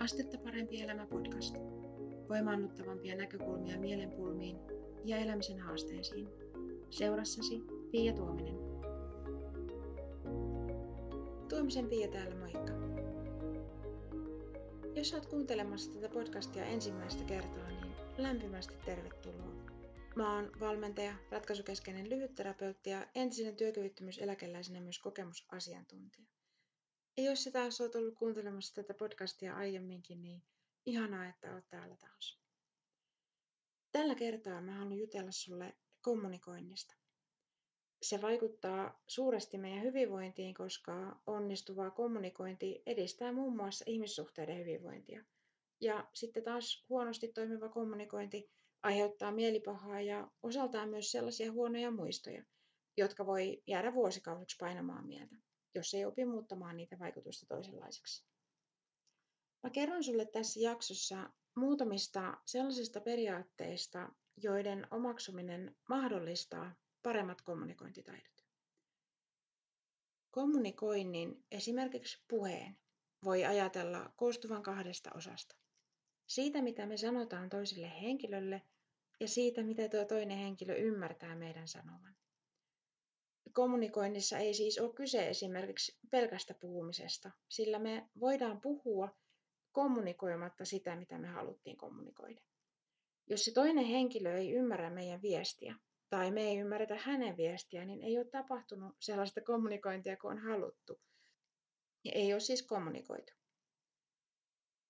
Astetta parempi elämä podcast. Voimaannuttavampia näkökulmia mielenpulmiin ja elämisen haasteisiin. Seurassasi Pia Tuominen. Tuomisen Pia täällä, moikka. Jos olet kuuntelemassa tätä podcastia ensimmäistä kertaa, niin lämpimästi tervetuloa. Mä oon valmentaja, ratkaisukeskeinen lyhytterapeutti ja entisenä työkyvyttömyyseläkeläisenä myös kokemusasiantuntija. Ja jos sä taas oot ollut kuuntelemassa tätä podcastia aiemminkin, niin ihanaa, että oot täällä taas. Tällä kertaa mä haluan jutella sulle kommunikoinnista. Se vaikuttaa suuresti meidän hyvinvointiin, koska onnistuva kommunikointi edistää muun muassa ihmissuhteiden hyvinvointia. Ja sitten taas huonosti toimiva kommunikointi aiheuttaa mielipahaa ja osaltaan myös sellaisia huonoja muistoja, jotka voi jäädä vuosikausiksi painamaan mieltä jos ei opi muuttamaan niitä vaikutusta toisenlaiseksi. Mä kerron sulle tässä jaksossa muutamista sellaisista periaatteista, joiden omaksuminen mahdollistaa paremmat kommunikointitaidot. Kommunikoinnin, esimerkiksi puheen, voi ajatella koostuvan kahdesta osasta. Siitä, mitä me sanotaan toiselle henkilölle, ja siitä, mitä tuo toinen henkilö ymmärtää meidän sanovan. Kommunikoinnissa ei siis ole kyse esimerkiksi pelkästä puhumisesta, sillä me voidaan puhua kommunikoimatta sitä, mitä me haluttiin kommunikoida. Jos se toinen henkilö ei ymmärrä meidän viestiä tai me ei ymmärretä hänen viestiä, niin ei ole tapahtunut sellaista kommunikointia kuin on haluttu. Ja ei ole siis kommunikoitu.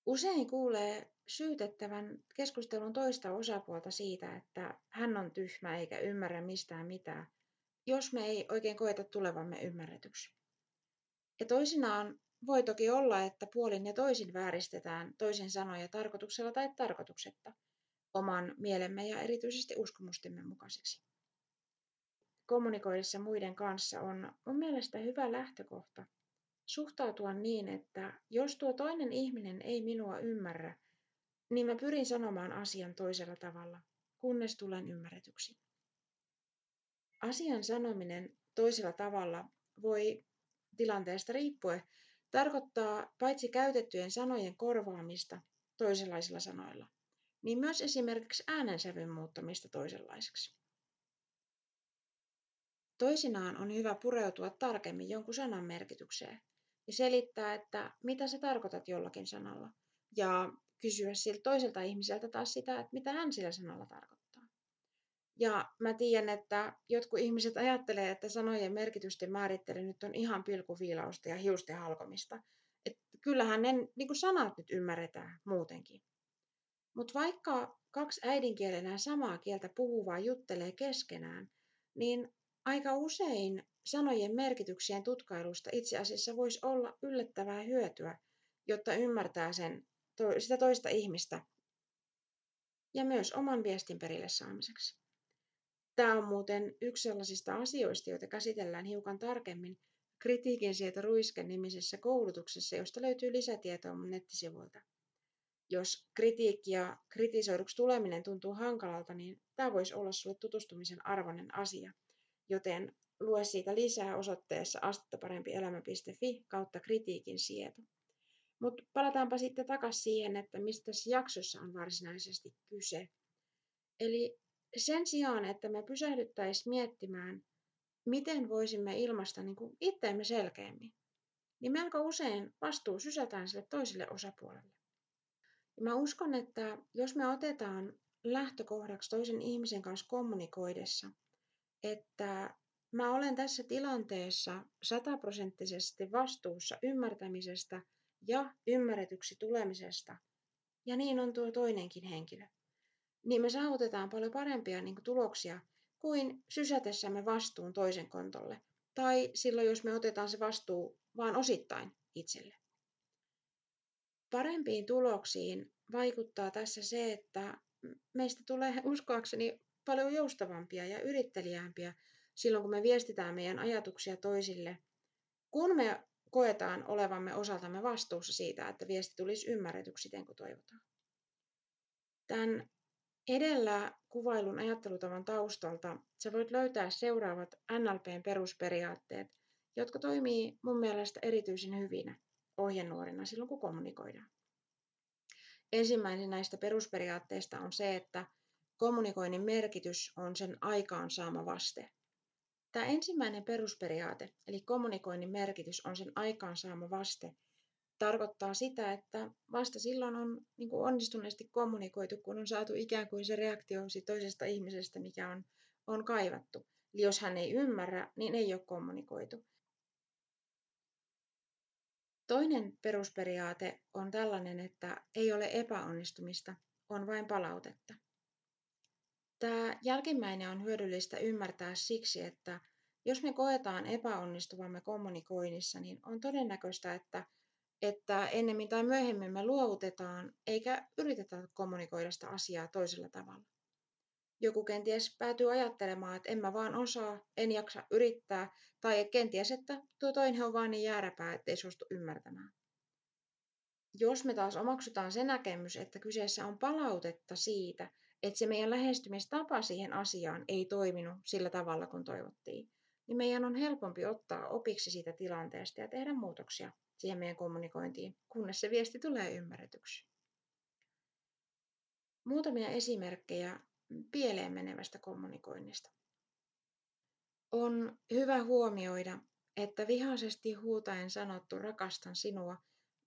Usein kuulee syytettävän keskustelun toista osapuolta siitä, että hän on tyhmä eikä ymmärrä mistään mitään – jos me ei oikein koeta tulevamme ymmärretyksi. Ja toisinaan voi toki olla, että puolin ja toisin vääristetään toisen sanoja tarkoituksella tai tarkoituksetta oman mielemme ja erityisesti uskomustemme mukaiseksi. Kommunikoidessa muiden kanssa on mun mielestä hyvä lähtökohta suhtautua niin, että jos tuo toinen ihminen ei minua ymmärrä, niin mä pyrin sanomaan asian toisella tavalla, kunnes tulen ymmärretyksi. Asian sanominen toisella tavalla voi tilanteesta riippuen tarkoittaa paitsi käytettyjen sanojen korvaamista toisenlaisilla sanoilla, niin myös esimerkiksi äänensävyn muuttamista toisenlaiseksi. Toisinaan on hyvä pureutua tarkemmin jonkun sanan merkitykseen ja selittää, että mitä sä tarkoitat jollakin sanalla, ja kysyä siltä toiselta ihmiseltä taas sitä, että mitä hän sillä sanalla tarkoittaa. Ja mä tiedän, että jotkut ihmiset ajattelee, että sanojen merkitysten määrittely nyt on ihan pilkuviilausta ja hiusten halkomista. Että kyllähän ne niin kuin sanat nyt ymmärretään muutenkin. Mutta vaikka kaksi äidinkielenään samaa kieltä puhuvaa juttelee keskenään, niin aika usein sanojen merkityksien tutkailusta itse asiassa voisi olla yllättävää hyötyä, jotta ymmärtää sen, sitä toista ihmistä ja myös oman viestin perille saamiseksi. Tämä on muuten yksi sellaisista asioista, joita käsitellään hiukan tarkemmin kritiikin sieltä Ruisken nimisessä koulutuksessa, josta löytyy lisätietoa mun nettisivuilta. Jos kritiikki ja kritisoiduksi tuleminen tuntuu hankalalta, niin tämä voisi olla sinulle tutustumisen arvoinen asia. Joten lue siitä lisää osoitteessa astettaparempielämä.fi kautta kritiikin sieto. Mutta palataanpa sitten takaisin siihen, että mistä tässä jaksossa on varsinaisesti kyse. Eli sen sijaan, että me pysähdyttäisiin miettimään, miten voisimme ilmaista niin kuin itteemme selkeämmin, niin melko usein vastuu sysätään sille toiselle osapuolelle. Ja mä uskon, että jos me otetaan lähtökohdaksi toisen ihmisen kanssa kommunikoidessa, että mä olen tässä tilanteessa sataprosenttisesti vastuussa ymmärtämisestä ja ymmärretyksi tulemisesta, ja niin on tuo toinenkin henkilö niin me saavutetaan paljon parempia niin kuin, tuloksia kuin sysätessämme vastuun toisen kontolle. Tai silloin, jos me otetaan se vastuu vain osittain itselle. Parempiin tuloksiin vaikuttaa tässä se, että meistä tulee uskoakseni paljon joustavampia ja yrittelijämpiä silloin, kun me viestitään meidän ajatuksia toisille, kun me koetaan olevamme osaltamme vastuussa siitä, että viesti tulisi ymmärretyksi siten kuin toivotaan. Tämän Edellä kuvailun ajattelutavan taustalta sä voit löytää seuraavat NLPn perusperiaatteet, jotka toimii mun mielestä erityisen hyvinä ohjenuorina silloin, kun kommunikoidaan. Ensimmäinen näistä perusperiaatteista on se, että kommunikoinnin merkitys on sen aikaansaama vaste. Tämä ensimmäinen perusperiaate, eli kommunikoinnin merkitys on sen aikaansaama vaste, tarkoittaa sitä, että vasta silloin on niin kuin onnistuneesti kommunikoitu, kun on saatu ikään kuin se reaktio toisesta ihmisestä, mikä on, on kaivattu. Eli jos hän ei ymmärrä, niin ei ole kommunikoitu. Toinen perusperiaate on tällainen, että ei ole epäonnistumista, on vain palautetta. Tämä jälkimmäinen on hyödyllistä ymmärtää siksi, että jos me koetaan epäonnistuvamme kommunikoinnissa, niin on todennäköistä, että, että ennemmin tai myöhemmin me luovutetaan eikä yritetä kommunikoida sitä asiaa toisella tavalla. Joku kenties päätyy ajattelemaan, että en mä vaan osaa, en jaksa yrittää, tai kenties, että tuo toinen on vaan niin jääräpää, ettei suostu ymmärtämään. Jos me taas omaksutaan se näkemys, että kyseessä on palautetta siitä, että se meidän lähestymistapa siihen asiaan ei toiminut sillä tavalla kuin toivottiin, niin meidän on helpompi ottaa opiksi siitä tilanteesta ja tehdä muutoksia siihen meidän kommunikointiin, kunnes se viesti tulee ymmärretyksi. Muutamia esimerkkejä pieleen menevästä kommunikoinnista. On hyvä huomioida, että vihaisesti huutaen sanottu rakastan sinua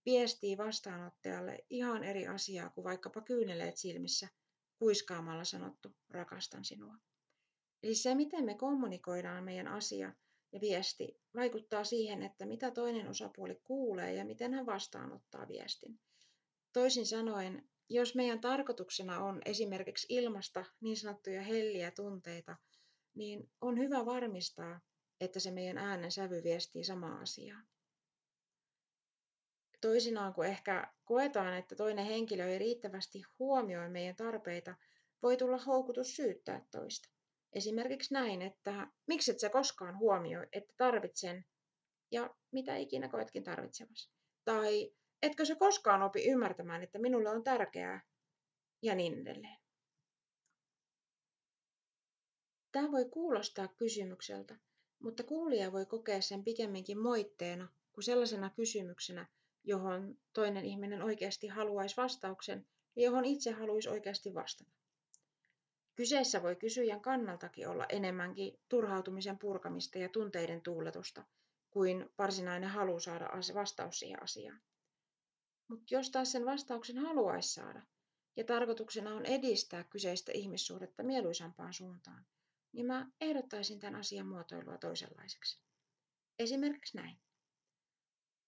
viestii vastaanottajalle ihan eri asiaa kuin vaikkapa kyyneleet silmissä kuiskaamalla sanottu rakastan sinua. Eli se, miten me kommunikoidaan meidän asia ja viesti, vaikuttaa siihen, että mitä toinen osapuoli kuulee ja miten hän vastaanottaa viestin. Toisin sanoen, jos meidän tarkoituksena on esimerkiksi ilmasta niin sanottuja helliä tunteita, niin on hyvä varmistaa, että se meidän äänen sävy viestii samaa asiaa. Toisinaan, kun ehkä koetaan, että toinen henkilö ei riittävästi huomioi meidän tarpeita, voi tulla houkutus syyttää toista. Esimerkiksi näin, että miksi et sä koskaan huomioi, että tarvitsen ja mitä ikinä koetkin tarvitsevasi. Tai etkö sä koskaan opi ymmärtämään, että minulle on tärkeää ja niin edelleen. Tämä voi kuulostaa kysymykseltä, mutta kuulija voi kokea sen pikemminkin moitteena kuin sellaisena kysymyksenä, johon toinen ihminen oikeasti haluaisi vastauksen ja johon itse haluaisi oikeasti vastata. Kyseessä voi kysyjän kannaltakin olla enemmänkin turhautumisen purkamista ja tunteiden tuuletusta kuin varsinainen halu saada vastaus siihen asiaan. Mutta jos taas sen vastauksen haluaisi saada ja tarkoituksena on edistää kyseistä ihmissuhdetta mieluisampaan suuntaan, niin mä ehdottaisin tämän asian muotoilua toisenlaiseksi. Esimerkiksi näin.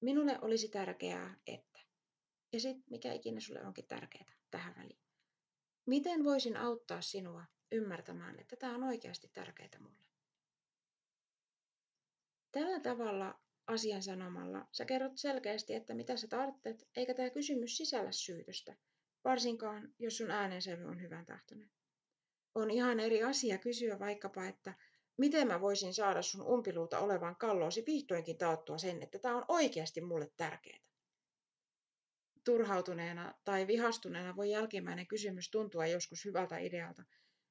Minulle olisi tärkeää, että. Ja sitten mikä ikinä sulle onkin tärkeää tähän väliin. Miten voisin auttaa sinua ymmärtämään, että tämä on oikeasti tärkeää mulle? Tällä tavalla asian sanomalla sä kerrot selkeästi, että mitä sä tarvitset, eikä tämä kysymys sisällä syytöstä, varsinkaan jos sun äänensävy on hyvän tahtoinen. On ihan eri asia kysyä vaikkapa, että miten mä voisin saada sun umpiluuta olevan kalloosi vihdoinkin taattua sen, että tämä on oikeasti mulle tärkeää. Turhautuneena tai vihastuneena voi jälkimmäinen kysymys tuntua joskus hyvältä idealta,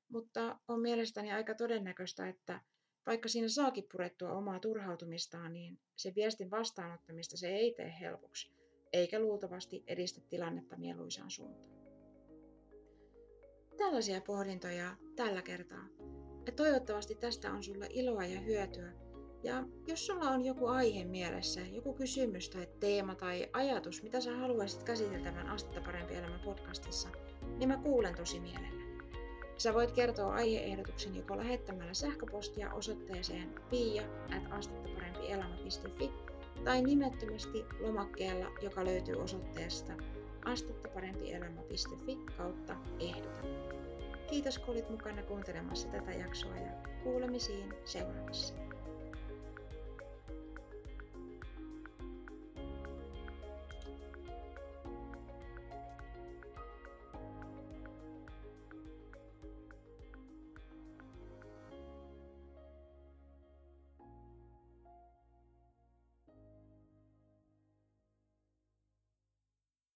mutta on mielestäni aika todennäköistä, että vaikka siinä saakin purettua omaa turhautumistaan, niin se viestin vastaanottamista se ei tee helpoksi, eikä luultavasti edistä tilannetta mieluisaan suuntaan. Tällaisia pohdintoja tällä kertaa. Ja toivottavasti tästä on sulle iloa ja hyötyä. Ja jos sulla on joku aihe mielessä, joku kysymys tai teema tai ajatus, mitä sä haluaisit käsiteltävän Astetta parempi elämä podcastissa, niin mä kuulen tosi mielellä. Sä voit kertoa aiheehdotuksen joko lähettämällä sähköpostia osoitteeseen pia.astettaparempielämä.fi tai nimettömästi lomakkeella, joka löytyy osoitteesta astettaparempielämä.fi kautta ehdota. Kiitos kun olit mukana kuuntelemassa tätä jaksoa ja kuulemisiin seuraavassa.